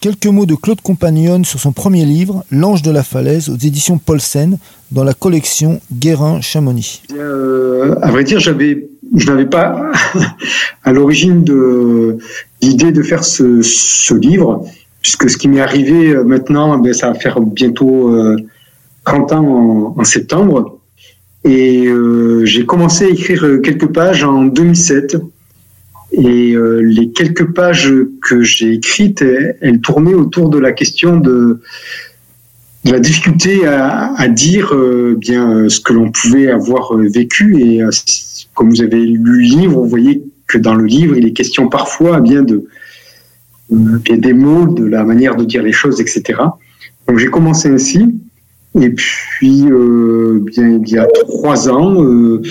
Quelques mots de Claude Compagnon sur son premier livre, L'Ange de la Falaise, aux éditions Paulsen, dans la collection Guérin-Chamonix. Euh, à vrai dire, je n'avais pas à l'origine l'idée de faire ce, livre, puisque ce qui m'est arrivé euh, maintenant, ben, ça va faire bientôt euh, 30 ans en, septembre. Et euh, j'ai commencé à écrire quelques pages en 2007. Et euh, les quelques pages que j'ai écrites, elles, tournaient autour de la question de, la difficulté à, dire euh, bien ce que l'on pouvait avoir vécu. Et euh, comme vous avez lu le livre, vous voyez que dans le livre, il est question parfois bien de bien des mots, de la manière de dire les choses, etc. Donc j'ai commencé ainsi. Et puis, euh, bien, il y a trois ans, euh,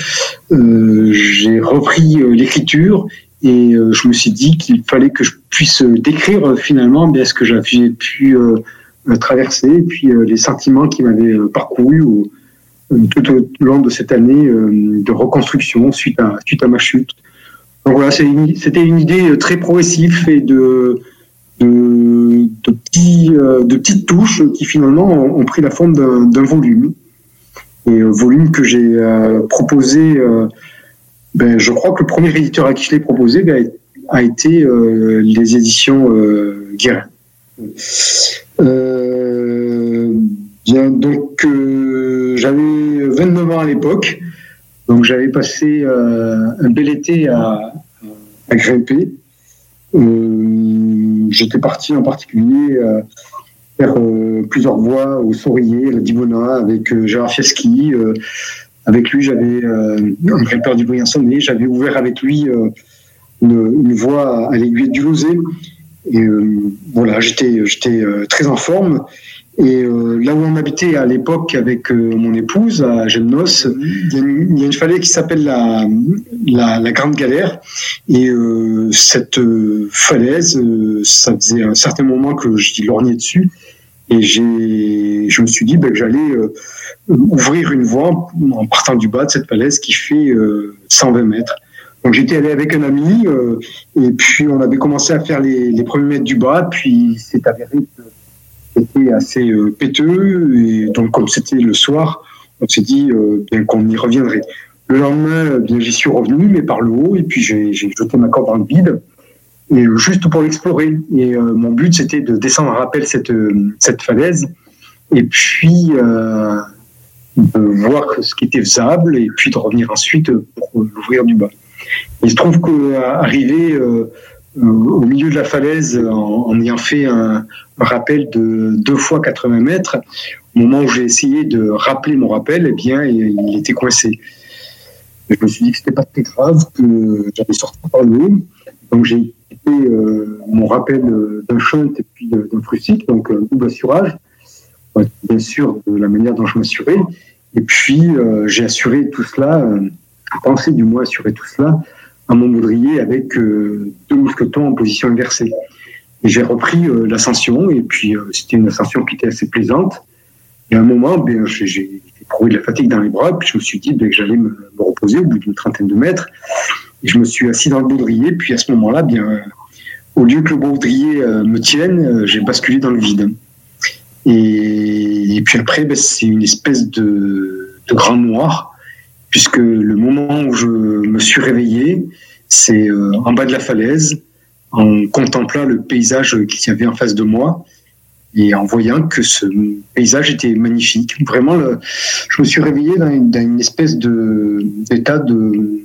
euh, j'ai repris l'écriture et je me suis dit qu'il fallait que je puisse décrire finalement bien ce que j'avais pu traverser et puis les sentiments qui m'avaient parcouru tout au long de cette année de reconstruction suite à, suite à ma chute. Donc voilà, c'était une, idée très progressive et de, de, de, petits, de petites touches qui finalement ont, pris la forme d'un volume. Et volume que j'ai proposé, ben, je crois que le premier éditeur à qui je l'ai proposé ben, a été euh, les éditions euh, Guérin. Euh, donc j'avais 29 ans à l'époque, donc j'avais passé un bel été à, grimper. J'étais parti en particulier faire plusieurs voix au Saurier, la Divona, avec Gérard Fieschi. Avec lui, j'avais euh, du Briançonnet, j'avais ouvert avec lui euh, une, une, voie à l'aiguille du Lozé. Et euh, voilà, j'étais j'étais très en forme. Et euh, là où on habitait à l'époque avec euh, mon épouse, à Gemnos, il y, a une, il y a une falaise qui s'appelle la, la, la, Grande Galère. Et euh, cette falaise, ça faisait un certain moment que j'y lorgnais dessus. Et je me suis dit ben, que j'allais ouvrir une voie en partant du bas de cette falaise qui fait 120 mètres. Donc j'étais allé avec un ami euh, et puis on avait commencé à faire les, premiers mètres du bas, puis c'est avéré que c'était assez euh, péteux et donc comme c'était le soir, on s'est dit euh, bien qu'on y reviendrait. Le lendemain, j'y suis revenu mais par le haut et puis j'ai jeté ma corde dans le vide et juste pour l'explorer. Et mon but c'était de descendre à rappel cette cette falaise et puis de voir ce qui était faisable et puis de revenir ensuite pour l'ouvrir du bas. Il se trouve qu'arrivé euh, au milieu de la falaise, en, ayant fait un, rappel de deux fois 80 mètres, au moment où j'ai essayé de rappeler mon rappel, eh bien, il, il était coincé. Je me suis dit que c'était pas très grave, que j'allais sortir par le haut. Donc j'ai euh, mon rappel d'un shunt et puis d'un frustique, donc un double assurage, bien sûr de la manière dont je m'assurais. Et puis, euh, j'ai assuré tout cela, euh, pensé du moins assurer tout cela, à mon baudrier avec euh, deux mousquetons en position inversée. Et j'ai repris euh, l'ascension, et puis euh, c'était une ascension qui était assez plaisante. Et à un moment, ben, j'ai éprouvé de la fatigue dans les bras, puis je me suis dit ben, que j'allais me, reposer au bout d'une trentaine de mètres. Je me suis assis dans le baudrier, puis à ce moment-là, bien, au lieu que le baudrier me tienne, j'ai basculé dans le vide. Et, puis après, ben, c'est une espèce de, de grand noir, puisque le moment où je me suis réveillé, c'est euh, en bas de la falaise, en contemplant le paysage qu'il y avait en face de moi et en voyant que ce paysage était magnifique. Vraiment, je me suis réveillé dans une espèce d'état de,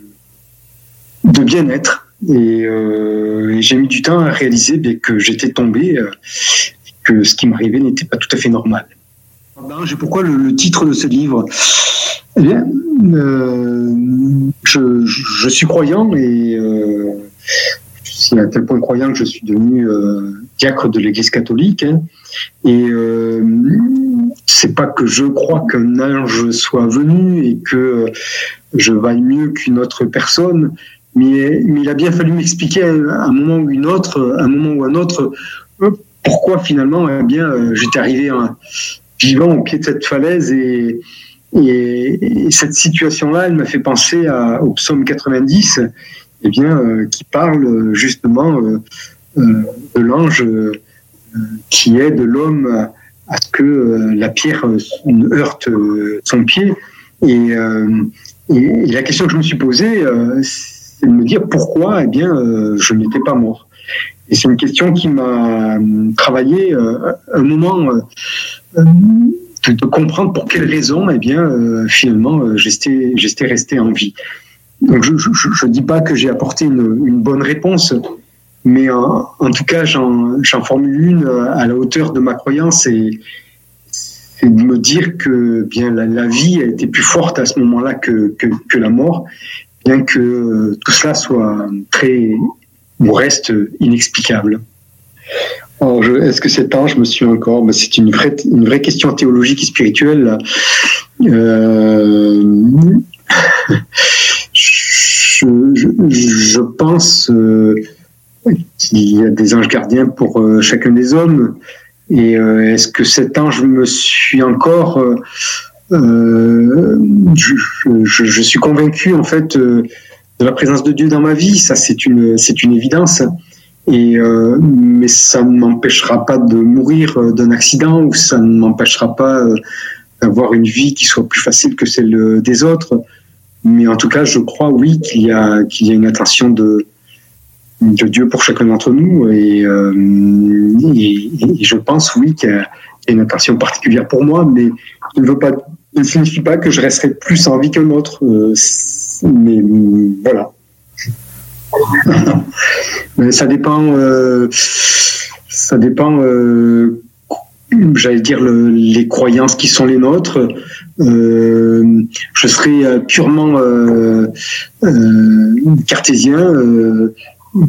de bien-être. Et, euh, et j'ai mis du temps à réaliser que j'étais tombé, euh, que ce qui m'arrivait n'était pas tout à fait normal. Pourquoi le, titre de ce livre? Eh bien, euh, je, suis croyant et c'est à tel point croyant que je suis devenu diacre de l'Église catholique. Hein, et c'est pas que je crois qu'un ange soit venu et que je vaille mieux qu'une autre personne, mais, il a bien fallu m'expliquer à un moment ou une autre, un moment ou un autre, euh, pourquoi finalement, eh bien, euh, j'étais arrivé en, vivant au pied de cette falaise et et, et cette situation-là, elle m'a fait penser à, au psaume 90, eh bien, euh, qui parle justement de l'ange qui aide l'homme à ce que la pierre heurte son pied. Et, et, la question que je me suis posée, c'est de me dire pourquoi eh bien, je n'étais pas mort. Et c'est une question qui m'a travaillé un moment de, comprendre pour quelles raisons, eh bien, euh, finalement, euh, j'étais, j'étais resté en vie. Donc, je ne dis pas que j'ai apporté une, bonne réponse, mais en, tout cas, j'en, formule une euh, à la hauteur de ma croyance et, de me dire que bien la, vie a été plus forte à ce moment-là que, que la mort, bien que tout cela soit très ou reste inexplicable. Est-ce que cet ange me suit encore C'est une vraie, une vraie question théologique et spirituelle. Euh, je, pense euh, qu'il y a des anges gardiens pour euh, chacun des hommes. Et est-ce que cet ange me suit encore je, suis convaincu en fait de la présence de Dieu dans ma vie. Ça, c'est une, c'est une évidence. Et, euh, mais ça ne m'empêchera pas de mourir euh, d'un accident ou ça ne m'empêchera pas euh, d'avoir une vie qui soit plus facile que celle des autres. Mais en tout cas, je crois, oui, qu'il y a, qu'il y a une attention de, de Dieu pour chacun d'entre nous. Et, et, je pense, oui, qu'il y, a une attention particulière pour moi, mais il ne, veut pas, ne signifie pas que je resterai plus en vie qu'un autre. mais voilà. ça dépend. Euh, ça dépend. Euh, j'allais dire les croyances qui sont les nôtres. Euh, je serais purement cartésien.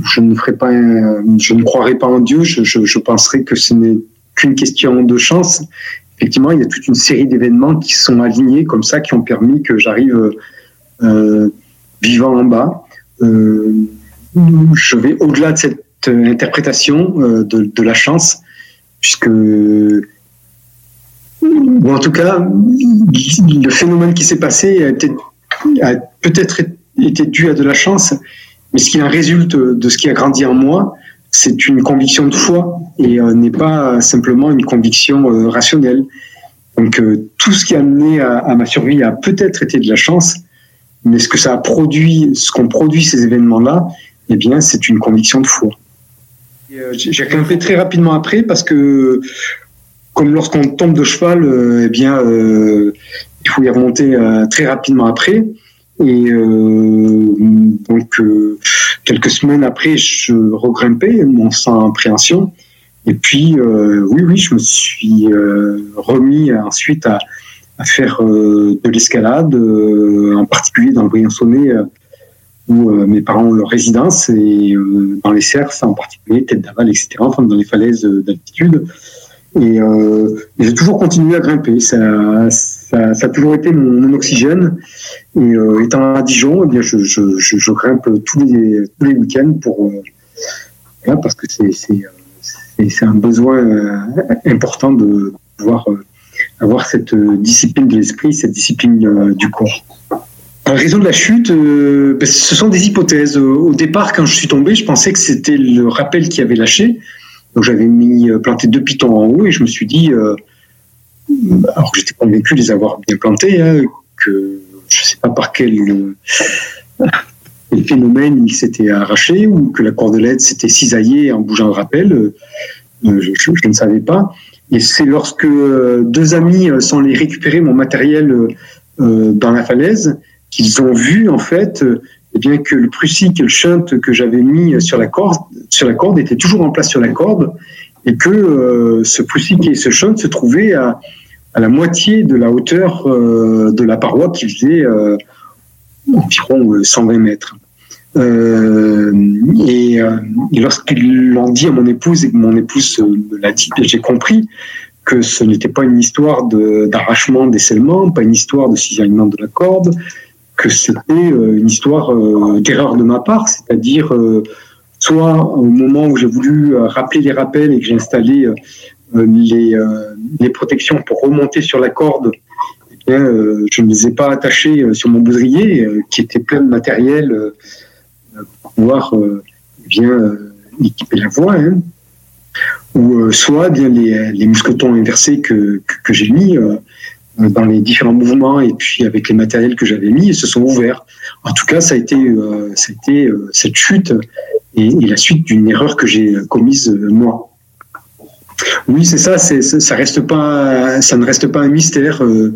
je ne ferai pas. je ne croirais pas en Dieu. Je, je, penserais que ce n'est qu'une question de chance. Effectivement, il y a toute une série d'événements qui sont alignés comme ça, qui ont permis que j'arrive vivant en bas. Euh, je vais au-delà de cette euh, interprétation euh, de, la chance, puisque, ou en tout cas, le phénomène qui s'est passé a, peut-être été dû à de la chance, mais ce qui en résulte de ce qui a grandi en moi, c'est une conviction de foi et n'est pas simplement une conviction rationnelle. Donc tout ce qui a amené à ma survie a peut-être été de la chance, mais ce que ça a produit, ce qu'ont produit ces événements-là, eh bien, c'est une conviction de foi. Euh, j'ai grimpé très rapidement après parce que, comme lorsqu'on tombe de cheval, euh, eh bien, euh, il faut y remonter très rapidement après. Et donc, quelques semaines après, je regrimpais, mon sang appréhension. Et puis, oui, oui, je me suis remis ensuite à, faire euh, de l'escalade, euh, en particulier dans le Briançonnet, euh, où mes parents ont leur résidence, et dans les cerfs en particulier, tête d'aval, etc., enfin dans les falaises d'altitude. Et, j'ai toujours continué à grimper. Ça, a toujours été mon, oxygène. Et étant à Dijon, eh bien, je, grimpe tous les, week-ends pour, parce que c'est un besoin important de pouvoir avoir cette euh, discipline de l'esprit, cette discipline euh, du corps. En raison de la chute, euh, ben, ce sont des hypothèses. Au départ, quand je suis tombé, je pensais que c'était le rappel qui avait lâché. Donc j'avais mis planté deux pitons en haut et je me suis dit, alors que j'étais convaincu de les avoir bien plantés, hein, que je ne sais pas par quel, phénomène il s'était arraché ou que la cordelette s'était cisaillée en bougeant le rappel. je, ne savais pas. Et c'est lorsque euh, deux amis euh, sont allés récupérer mon matériel euh, dans la falaise qu'ils ont vu en fait eh bien que le prussique et le shunt que j'avais mis sur la corde sur la corde était toujours en place sur la corde et que ce prussique et ce shunt se trouvaient à, à la moitié de la hauteur de la paroi qui faisait environ 120 mètres. Euh, et, euh, et lorsqu'ils l'ont dit à mon épouse et que mon épouse me l'a dit, j'ai compris que ce n'était pas une histoire d'arrachement des scellements, pas une histoire de cisaillement de la corde, que c'était euh, une histoire d'erreur de ma part, c'est-à-dire soit au moment où j'ai voulu rappeler les rappels et que j'ai installé les, les, protections pour remonter sur la corde, eh bien, je ne les ai pas attachées sur mon boudrier qui était plein de matériel pouvoir euh, bien euh, équiper la voie. Hein. ou soit bien les, mousquetons inversés que, que, j'ai mis dans les différents mouvements et puis avec les matériels que j'avais mis, se sont ouverts. En tout cas, ça a été, cette chute et la suite d'une erreur que j'ai commise moi. Oui, c'est ça. Ça ne reste pas un mystère. Euh,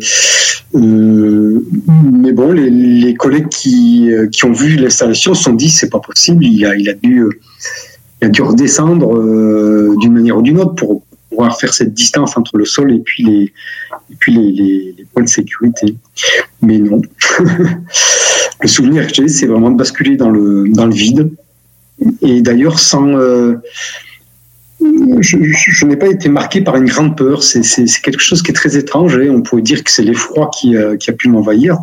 euh, mais bon, les, collègues qui, euh, qui ont vu l'installation se sont dit c'est pas possible. Il a, dû, redescendre d'une manière ou d'une autre pour pouvoir faire cette distance entre le sol et puis les points de sécurité. Mais non. le souvenir que j'ai, c'est vraiment de basculer dans le, dans le vide. Et d'ailleurs, sans je, n'ai pas été marqué par une grande peur. C'est quelque chose qui est très étrange. Et on pourrait dire que c'est l'effroi qui, euh, qui, a pu m'envahir.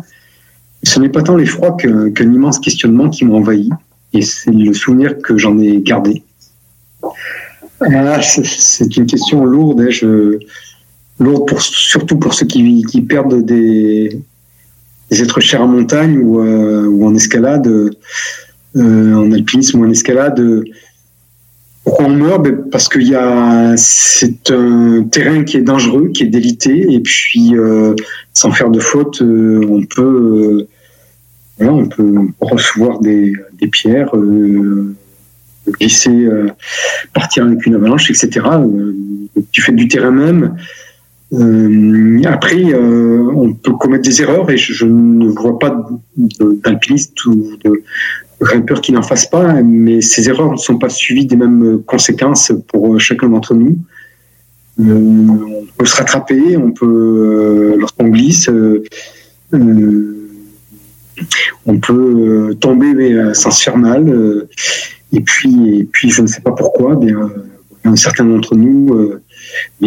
Ce n'est pas tant l'effroi qu'un immense questionnement qui m'a envahi. Et c'est le souvenir que j'en ai gardé. Ah, c'est une question lourde. Hein. Surtout pour ceux qui, perdent des, êtres chers en montagne ou, euh, en escalade, euh, en alpinisme ou en escalade pourquoi on meurt? Ben, Parce qu'il y a c'est un terrain qui est dangereux, qui est délité, et puis euh, sans faire de faute, euh, on peut euh, on peut recevoir des, des pierres, glisser, partir avec une avalanche, etc. du fait du terrain même. après, on peut commettre des erreurs et je, je ne vois pas d'alpiniste ou de, grimpeur qui n'en fasse pas, mais ces erreurs ne sont pas suivies des mêmes conséquences pour euh, chacun d'entre nous. Euh, on peut se rattraper, on peut, euh, lorsqu'on glisse, on peut tomber sans se faire mal. et puis, et puis, je ne sais pas pourquoi, bien, un certain d'entre nous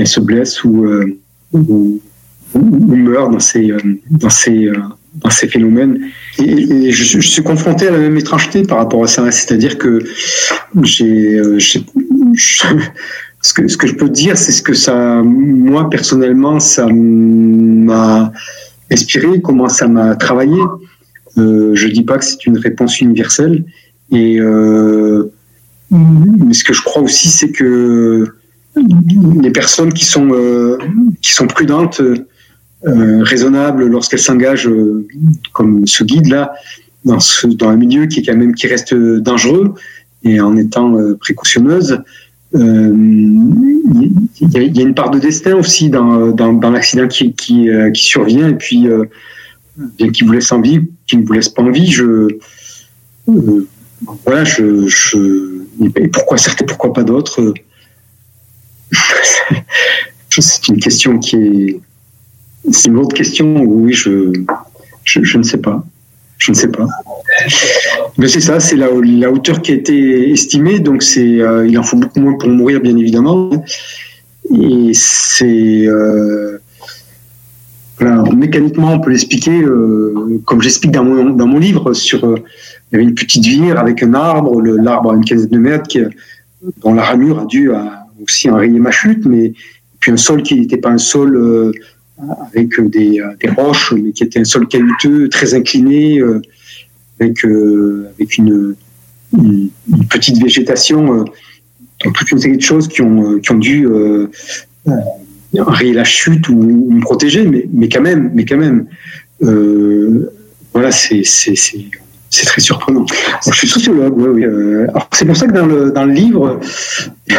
se blesse ou, ou, meurt dans ces, dans ces, dans ces phénomènes. Et, je, suis confronté à la même étrangeté par rapport à ça. C'est-à-dire euh, ce que, ce que je peux dire, c'est ce que ça, moi personnellement, ça m'a inspiré, comment ça m'a travaillé. Euh, je dis pas que c'est une réponse universelle. Et euh, mais ce que je crois aussi, c'est que les personnes qui sont euh, qui sont prudentes euh, raisonnable lorsqu'elle s'engage euh, comme ce guide là dans, ce, dans un milieu qui est quand même qui reste dangereux et en étant euh, précautionneuse. Il y, a une part de destin aussi dans, dans, dans l'accident qui, qui, qui, survient et puis qui vous laisse en vie qui ne vous laisse pas en vie je voilà je, je et pourquoi certains pourquoi pas d'autres? C'est une question qui est c'est une autre question. Oui, je, je, ne sais pas. Je ne sais pas. Mais c'est ça, c'est la, la, hauteur qui a été estimée. Donc, c'est, euh, il en faut beaucoup moins pour mourir, bien évidemment. Et c'est. Euh, mécaniquement, on peut l'expliquer, euh, comme j'explique dans mon, dans mon livre, sur. il y avait une petite vire avec un arbre, l'arbre à une quinzaine de mètres, dont la ramure a dû aussi enrayer ma chute, mais puis un sol qui n'était pas un sol avec des, des, roches, mais qui était un sol caillouteux, très incliné, euh, avec, euh, avec une, petite végétation, euh, toute une série de choses qui ont, qui ont dû rayer la chute ou, me protéger, mais, mais quand même, mais quand même, voilà, c'est très surprenant. je suis sociologue, oui. oui. c'est pour ça que dans le, dans le livre,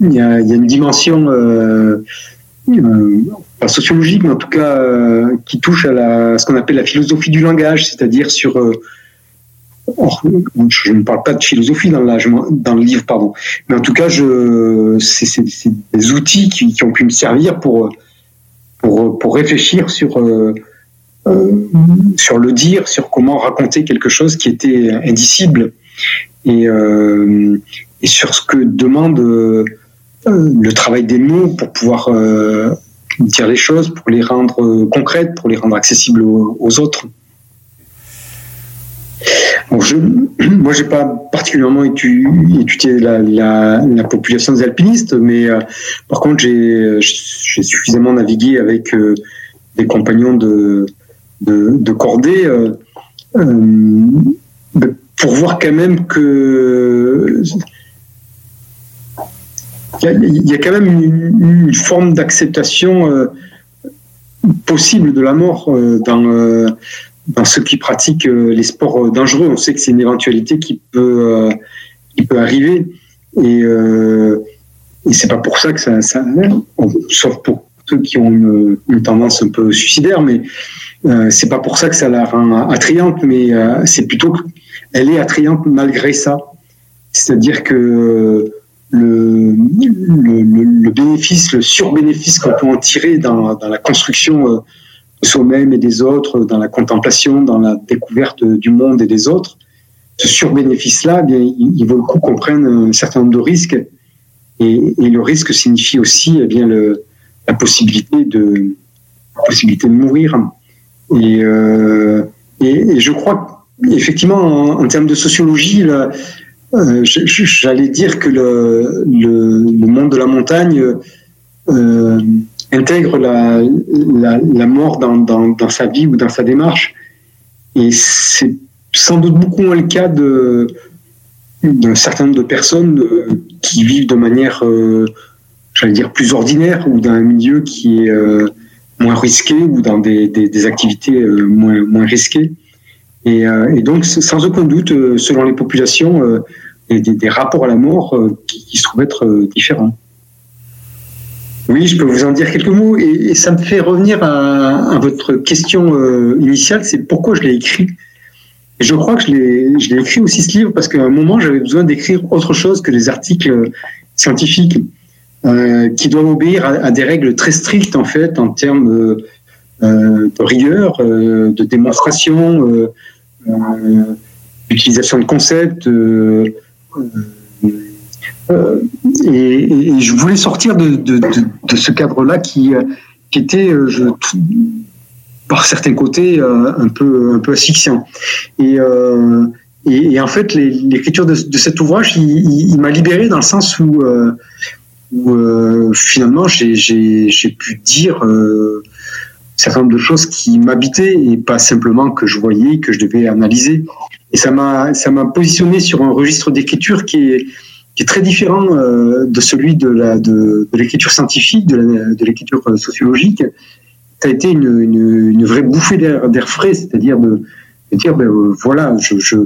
il, y a, une dimension euh, pas sociologique, mais en tout cas euh, qui touche à, ce qu'on appelle la philosophie du langage, c'est-à-dire sur euh, je ne parle pas de philosophie dans, le livre, pardon, mais en tout cas, c'est, des outils qui, ont pu me servir pour, réfléchir sur, euh, sur le dire, sur comment raconter quelque chose qui était indicible. Et sur ce que demande le travail des mots pour pouvoir dire les choses, pour les rendre euh, concrètes, pour les rendre accessibles aux, autres. Bon, je, moi, j'ai pas particulièrement étudié, la, population des alpinistes, mais euh, par contre, j'ai suffisamment navigué avec euh, des compagnons de, de, cordée pour voir quand même que il y, a quand même une, forme d'acceptation euh, possible de la mort euh, dans, dans ceux qui pratiquent les sports dangereux. On sait que c'est une éventualité qui peut, qui peut arriver. Et, et c'est pas pour ça que ça, ça, sauf pour ceux qui ont une, tendance un peu suicidaire, mais euh, c'est pas pour ça que ça la rend attrayante, mais c'est plutôt qu'elle est attrayante malgré ça. C'est-à-dire que le, le, bénéfice, le surbénéfice qu'on peut en tirer dans, la construction euh, de soi-même et des autres, dans la contemplation, dans la découverte du monde et des autres, ce surbénéfice-là, eh bien, il, vaut le coup qu'on prenne un certain nombre de risques. Et, et le risque signifie aussi eh bien, le, la, possibilité de, possibilité de mourir. Et, euh, et, je crois effectivement, en, termes de sociologie, j'allais dire que le, le, monde de la montagne euh, intègre la, la, mort dans, sa vie ou dans sa démarche. Et c'est sans doute beaucoup moins le cas d'un certain nombre de personnes euh, qui vivent de manière, euh, j'allais dire, plus ordinaire ou dans un milieu qui est moins risqué ou dans des, activités moins risquées. Et, et, donc, sans aucun doute, selon les populations, des, des, rapports à la mort qui, se trouvent être différents. Oui, je peux vous en dire quelques mots. Et, ça me fait revenir à, votre question initiale, c'est pourquoi je l'ai écrit. Et je crois que je l'ai écrit aussi ce livre parce qu'à un moment, j'avais besoin d'écrire autre chose que des articles scientifiques euh, qui doivent obéir à, des règles très strictes, en fait, en termes euh, de rigueur, euh, de démonstration, euh, euh, de concepts. Et, et, je voulais sortir de, de, de, ce cadre-là qui, qui était, par certains côtés euh, un peu un peu asphyxiant. Et, euh, et, en fait, l'écriture de, cet ouvrage, il, m'a libéré dans le sens où, euh, euh, finalement j'ai pu dire euh, certain nombre de choses qui m'habitaient et pas simplement que je voyais, que je devais analyser. Et ça m'a ça m'a positionné sur un registre d'écriture qui est qui est très différent euh, de celui de la de, l'écriture scientifique, de l'écriture sociologique, ça a été une, une, vraie bouffée d'air frais, c'est-à-dire de, de, dire, ben, euh, voilà, je, je,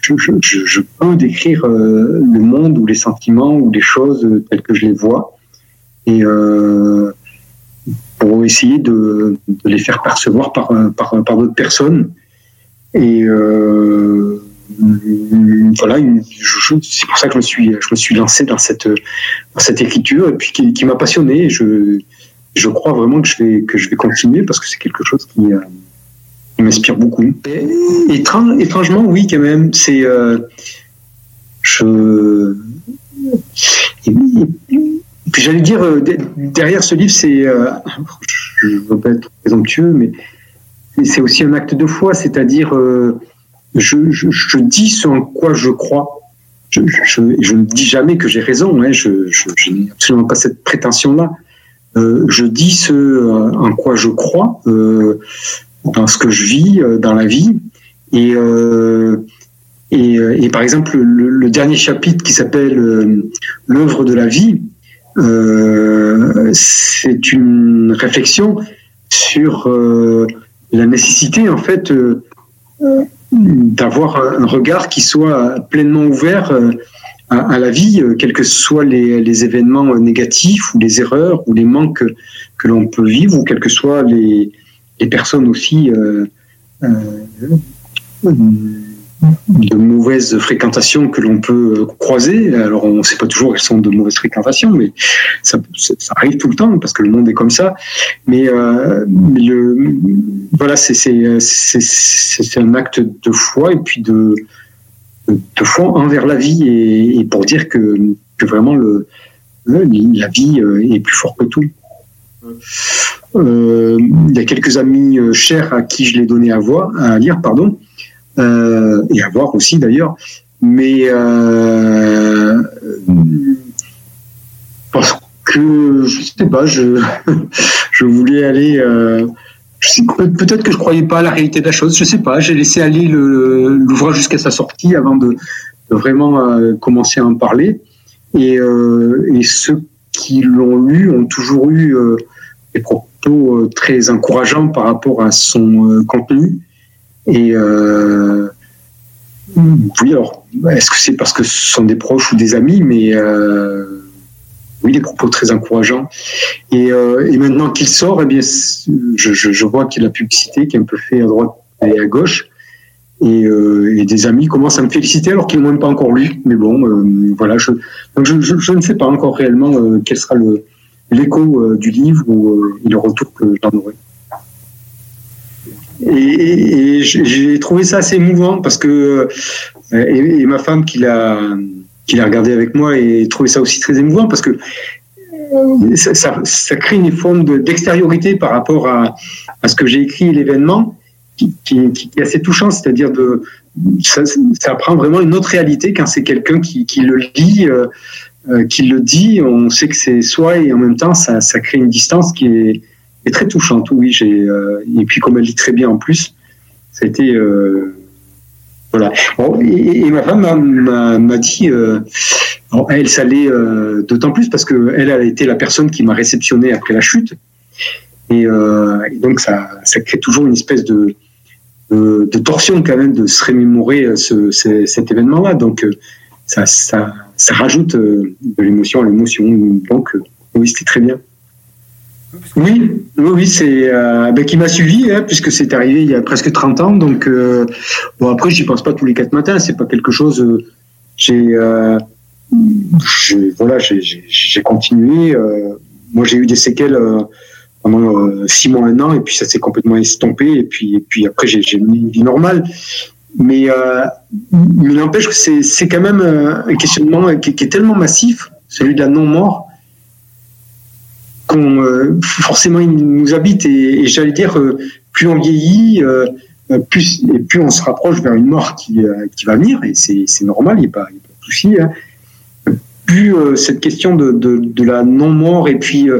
je, peux décrire euh, le monde ou les sentiments ou les choses telles que je les vois, et euh, pour essayer de, les faire percevoir par, par, par d'autres personnes. Et euh, voilà, c'est pour ça que je me suis, je me suis lancé dans cette, dans cette écriture, et puis qui, m'a passionné. Je, je crois vraiment que je vais, que je vais continuer parce que c'est quelque chose qui, euh, m'inspire beaucoup. Étrangement, oui, quand même. C'est. Euh, je. Puis j'allais dire, euh, derrière ce livre, c'est. Euh, je ne veux pas être présomptueux, mais c'est aussi un acte de foi, c'est-à-dire. Je, je, dis ce en quoi je crois. Je, ne dis jamais que j'ai raison, hein, je, n'ai absolument pas cette prétention-là. Euh, je dis ce euh, en quoi je crois, euh, dans ce que je vis, dans la vie. Et, et, et par exemple, le, le, dernier chapitre qui s'appelle L'œuvre de la vie, c'est une réflexion sur la nécessité, en fait, d'avoir un regard qui soit pleinement ouvert à, la vie, euh, quels que soient les, événements euh, négatifs ou les erreurs ou les manques que l'on peut vivre, ou quelles que soient les, personnes aussi euh, euh, de mauvaise fréquentation que l'on peut croiser. Alors on ne sait pas toujours qu'elles sont de mauvaise fréquentation, mais ça, arrive tout le temps parce que le monde est comme ça. Mais, euh, le, voilà, c'est un acte de foi et puis de foi envers la vie et, pour dire que, vraiment la vie euh, est plus fort que tout. Euh, il y a quelques amis euh, chers à qui je l'ai donné à à lire, pardon, euh, et à voir aussi d'ailleurs, mais euh, parce que je sais pas, je, je voulais aller euh, Peut-être que je croyais pas à la réalité de la chose, je sais pas. J'ai laissé aller l'ouvrage jusqu'à sa sortie avant de, vraiment euh, commencer à en parler. Et, euh, et, ce qui l'ont lu ont toujours eu des propos très encourageants par rapport à son contenu. Et oui, alors, est-ce que c'est parce que ce sont des proches ou des amis, mais oui, des propos très encourageants. Et, et maintenant qu'il sort, eh bien, je, je, vois qu'il y a la publicité qui est un peu fait à droite et à gauche. Euh, et, des amis commencent à me féliciter alors qu'ils n'ont même pas encore lu. Mais bon, euh, voilà, je, donc je, je, ne sais pas encore réellement euh, quel sera l'écho du livre ou le retour que j'en aurai. Et, j'ai trouvé ça assez émouvant parce que et, ma femme qui l'a qui l'a regardé avec moi et trouvé ça aussi très émouvant parce que ça, ça, crée une forme d'extériorité par rapport à, à ce que j'ai écrit l'événement qui, est assez touchant, c'est-à-dire de ça, ça, prend vraiment une autre réalité quand c'est quelqu'un qui, qui, le lit, euh, euh, qui le dit. On sait que c'est soi et en même temps ça crée une distance qui est, est très touchante. Oui, j'ai euh, et puis comme elle lit très bien en plus, ça a été voilà. et, ma femme m'a dit, elle, ça l'est d'autant plus parce que elle a été la personne qui m'a réceptionné après la chute. Et, et donc ça, ça crée toujours une espèce de, de, torsion quand même de se remémorer euh, ce, cet événement-là. Donc euh, ça, ça, ça rajoute euh, de l'émotion à l'émotion. Donc oui, c'était très bien. Oui, oui, oui c'est ben, qui m'a suivi hein, puisque c'est arrivé il y a presque 30 ans. Donc bon après j'y pense pas tous les quatre matins. C'est pas quelque chose. j'ai voilà j'ai continué. moi j'ai eu des séquelles pendant euh, six mois, un an, et puis ça s'est complètement estompé, et puis, et puis après j'ai une vie normale. Mais, euh, mais n'empêche que c'est quand même euh, un questionnement qui, est tellement massif, celui de la non-mort, qu'on forcément il nous habite, et, j'allais dire, plus on vieillit, plus, et plus on se rapproche vers une mort qui, va venir, et c'est normal, il n'y a, pas de souci. Hein. Plus cette question de, la non-mort, et puis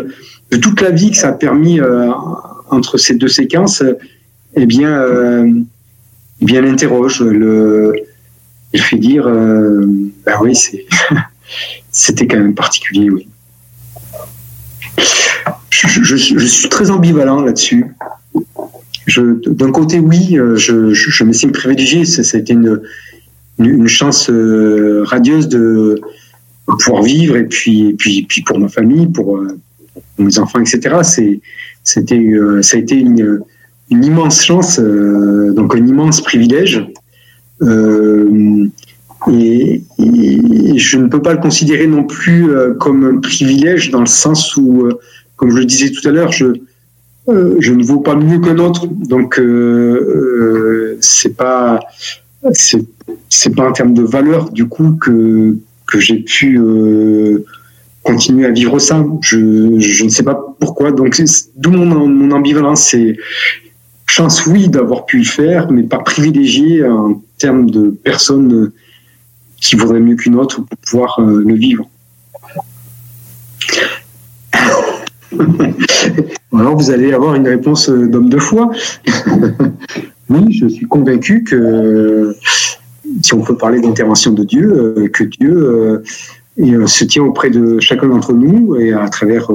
de toute la vie que ça a permis euh, entre ces deux séquences, eh bien, euh, eh bien, l'interroge, le, il fait dire, euh, ben oui, c'était quand même particulier, oui. Je, suis très ambivalent là-dessus. d'un côté, oui, je, je, m'estime privilégié. Ça, a été une, chance radieuse de pouvoir vivre et puis, pour ma famille, pour, mes enfants, etc. C'était, euh, ça a été une, immense chance, euh, donc un immense privilège. Euh, et, je ne peux pas le considérer non plus comme un privilège dans le sens où, comme je le disais tout à l'heure, je, je ne vaux pas mieux qu'un autre. Donc, c'est pas, c'est pas en termes de valeur du coup que que j'ai pu continuer à vivre ça. Je, je ne sais pas pourquoi. Donc, d'où mon, mon ambivalence. C'est chance, oui, d'avoir pu le faire, mais pas privilégié en termes de personnes qui voudraient mieux qu'une autre pour pouvoir euh, le vivre. Alors, vous allez avoir une réponse euh, d'homme de foi. oui, je suis convaincu que si on peut parler d'intervention de Dieu, euh, que Dieu se tient auprès de chacun d'entre nous et à travers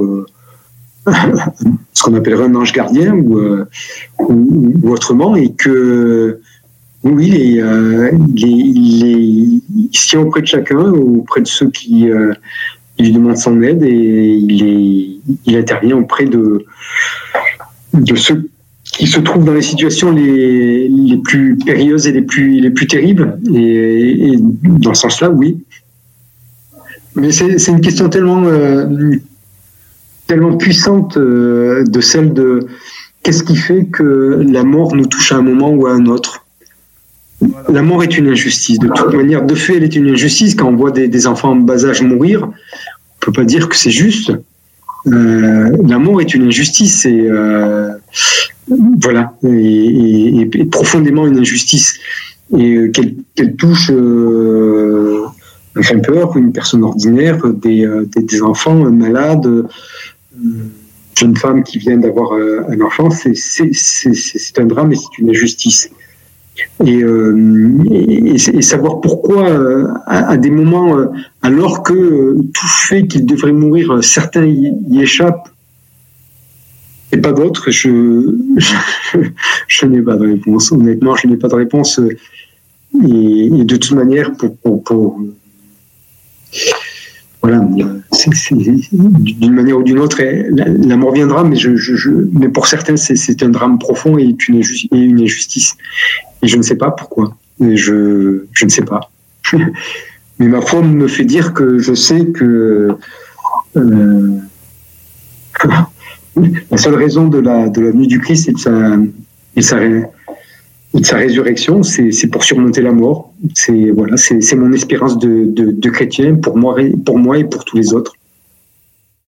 ce qu'on appellerait un ange gardien ou, ou, autrement, et que oui, il, se tient auprès de chacun, auprès de ceux qui lui demandent son aide, et il, il intervient auprès de, de ceux qui se trouvent dans les situations les, les plus périlleuses et les plus, les plus terribles. Et, et dans ce sens-là, oui, mais c'est une question tellement, euh, tellement puissante euh, de celle de qu'est-ce qui fait que la mort nous touche à un moment ou à un autre. La mort est une injustice. De toute manière, de fait, elle est une injustice. Quand on voit des, enfants en bas âge mourir, on peut pas dire que c'est juste. Euh, la mort est une injustice et voilà, et, profondément une injustice et qu'elle touche un peur, une personne ordinaire, des, euh, enfants malades, euh, jeune femme qui vient d'avoir euh, un enfant, c'est un drame et c'est une injustice. Et, et, savoir pourquoi à, des moments, alors que tout fait qu'il devrait mourir, certains y, échappent et pas d'autres, je, je, n'ai pas de réponse. Honnêtement, je n'ai pas de réponse. Et, de toute manière, pour, pour voilà, d'une manière ou d'une autre, la, mort viendra, mais, je, mais pour certains, c'est un drame profond et une injustice. Et je ne sais pas pourquoi. je, je ne sais pas. mais ma foi me fait dire que je sais que euh, la seule raison de la, de nuit du Christ et de sa, résurrection, c'est pour surmonter la mort. C'est voilà, mon espérance de, de, chrétien pour moi et pour tous les autres.